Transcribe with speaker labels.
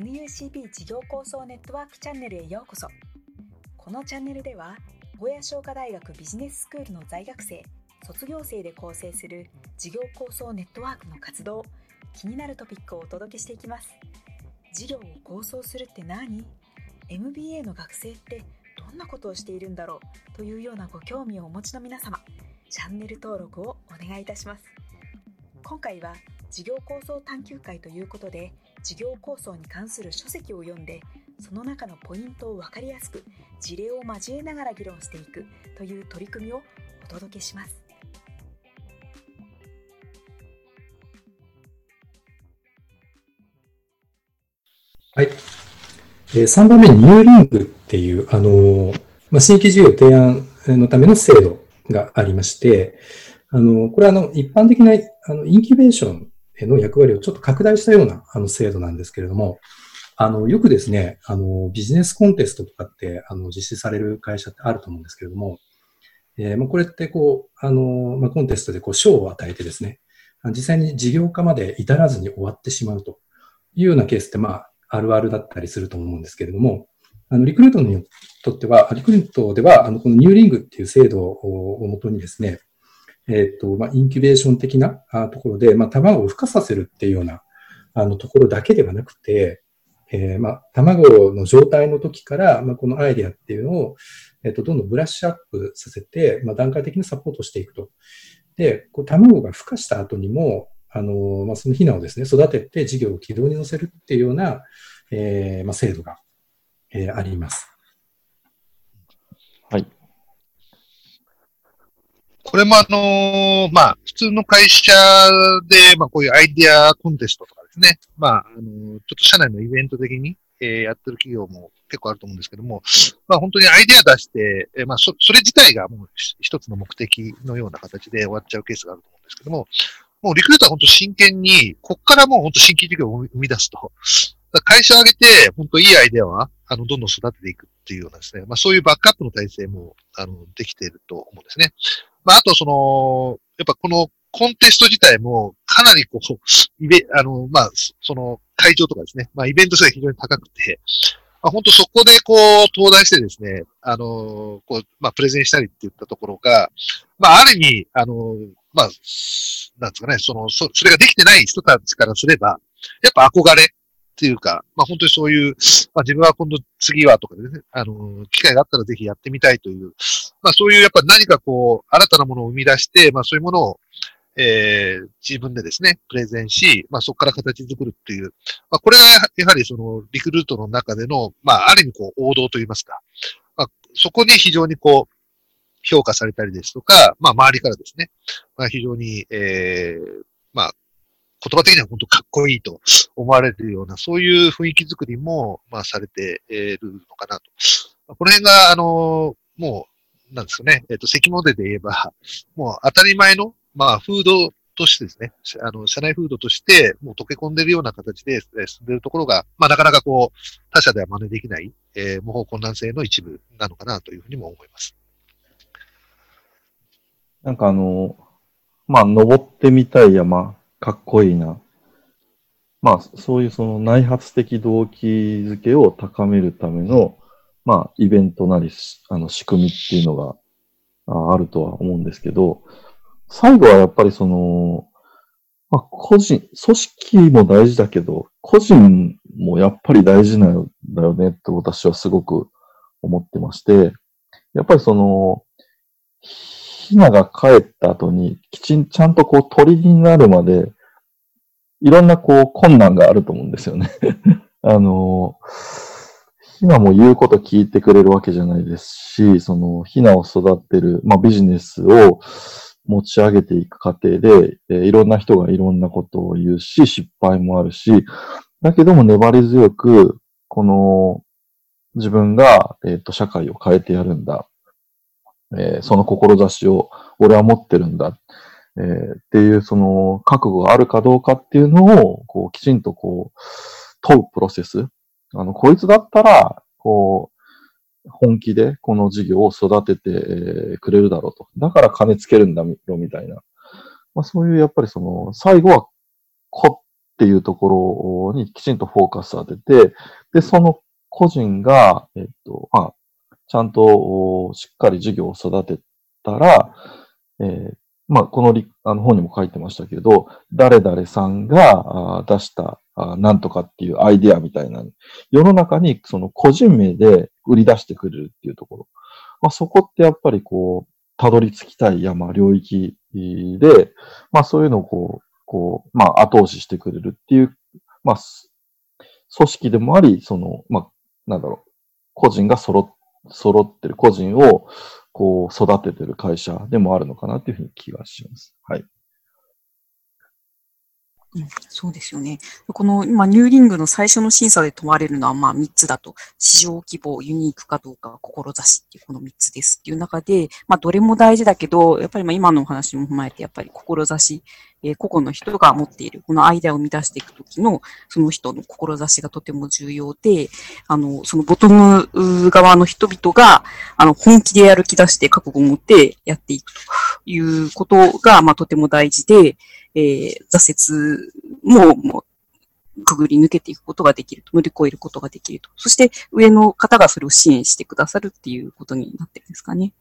Speaker 1: NUCB 事業構想ネットワークチャンネルへようこそ。このチャンネルでは小屋商科大学ビジネススクールの在学生卒業生で構成する事業構想ネットワークの活動気になるトピックをお届けしていきます。事業を構想するって何？MBA の学生ってどんなことをしているんだろう？というようなご興味をお持ちの皆様チャンネル登録をお願いいたします。今回は事業構想探究会ということで事業構想に関する書籍を読んでその中のポイントを分かりやすく事例を交えながら議論していくという取り組みをお届けします
Speaker 2: はい。えー、3番目にニューリングっていう、あのー、まあ、新規事業提案のための制度がありまして、あの、これはあの、一般的な、あの、インキュベーションの役割をちょっと拡大したようなあの制度なんですけれども、あの、よくですね、あの、ビジネスコンテストとかって、あの、実施される会社ってあると思うんですけれども、えー、まあ、これってこう、あの、まあ、コンテストでこう、賞を与えてですね、実際に事業化まで至らずに終わってしまうというようなケースって、まあ、あるあるだったりすると思うんですけれども、あの、リクルートにとっては、リクルートでは、あの、このニューリングっていう制度をもとにですね、えっ、ー、と、まあ、インキュベーション的なところで、まあ、卵を孵化させるっていうような、あの、ところだけではなくて、えー、まあ、卵の状態の時から、まあ、このアイデアっていうのを、えっ、ー、と、どんどんブラッシュアップさせて、まあ、段階的にサポートしていくと。で、こう卵が孵化した後にも、あの、まあ、そのヒナをですね、育てて事業を軌道に乗せるっていうような、えー、まあ、制度が、えー、あります。
Speaker 3: はい。
Speaker 4: これもあのー、まあ、普通の会社で、まあ、こういうアイディアコンテストとかですね、まあ、あのー、ちょっと社内のイベント的に、えー、やってる企業も結構あると思うんですけども、まあ、本当にアイディア出して、えー、まあ、そ、それ自体がもう一つの目的のような形で終わっちゃうケースがあると思うんですけども、もうリクルートは本当真剣に、こっからもう本当新規事業を生み出すと。会社を挙げて、本当いいアイデアは、あの、どんどん育てていくっていうようなですね、まあそういうバックアップの体制も、あの、できていると思うんですね。まあ、あとその、やっぱこのコンテスト自体もかなりこう、イベ、あの、まあ、その会場とかですね、まあイベント数が非常に高くて、まあ、本当そこでこう、登壇してですね、あの、こう、まあプレゼンしたりって言ったところが、まあある意味、あの、まあ、なんですかね、その、そそれができてない人たちからすれば、やっぱ憧れっていうか、まあ本当にそういう、まあ自分は今度次はとかでね、あの、機会があったらぜひやってみたいという、まあそういうやっぱ何かこう、新たなものを生み出して、まあそういうものを、えー、自分でですね、プレゼンし、まあそこから形作るっていう、まあこれがやはりそのリクルートの中での、まあある意味こう王道といいますか、まあそこに非常にこう、評価されたりですとか、まあ周りからですね、まあ非常に、えー、まあ言葉的には本当かっこいいと思われるような、そういう雰囲気作りも、まあ、されているのかなと。この辺が、あの、もう、なんですかね、えっ、と、関モデで言えば、もう当たり前の、まあ、フードとしてですね、あの、社内フードとして、もう溶け込んでいるような形で進んでるところが、まあ、なかなかこう、他社では真似できない、えー、模倣困難性の一部なのかなというふうにも思います。
Speaker 3: なんかあの、まあ、登ってみたい山かっこいいな。まあ、そういうその内発的動機づけを高めるための、まあ、イベントなり、あの、仕組みっていうのがあるとは思うんですけど、最後はやっぱりその、まあ、個人、組織も大事だけど、個人もやっぱり大事なんだよねって私はすごく思ってまして、やっぱりその、ヒナが帰った後に、きちん、ちゃんとこう鳥になるまで、いろんなこう困難があると思うんですよね。あの、ヒナも言うこと聞いてくれるわけじゃないですし、そのヒナを育てる、まあビジネスを持ち上げていく過程で、えー、いろんな人がいろんなことを言うし、失敗もあるし、だけども粘り強く、この自分が、えっ、ー、と、社会を変えてやるんだ。えー、その志を俺は持ってるんだ、えー、っていうその覚悟があるかどうかっていうのを、こう、きちんとこう、問うプロセス。あの、こいつだったら、こう、本気でこの事業を育ててくれるだろうと。だから金つけるんだろ、みたいな。まあそういう、やっぱりその、最後は、こっていうところにきちんとフォーカス当てて、で、その個人が、えっと、まあ、ちゃんとしっかり事業を育てたら、えー、まあ、このあの本にも書いてましたけど、誰々さんが出したなんとかっていうアイディアみたいな、世の中にその個人名で売り出してくれるっていうところ。まあ、そこってやっぱりこう、たどり着きたい山、領域で、まあそういうのをこう、こう、まあ後押ししてくれるっていう、まあ、組織でもあり、その、まあ、なんだろう、個人が揃っ揃ってる、個人をこう育ててる会社でもあるのかなというふうに気がします。はい。
Speaker 1: うん、そうですよね。この今、ニューリングの最初の審査で問われるのは、まあ3つだと、市場規模、ユニークかどうか、志っていうこの3つですっていう中で、まあどれも大事だけど、やっぱりまあ今のお話も踏まえて、やっぱり志、えー、個々の人が持っている、このアイデアを生み出していくときの、その人の志がとても重要で、あの、そのボトム側の人々が、あの、本気でやる気出して覚悟を持ってやっていくということが、まあとても大事で、えー、挫折も、もう、くぐり抜けていくことができると、乗り越えることができると。そして上の方がそれを支援してくださるっていうことになってるんですかね。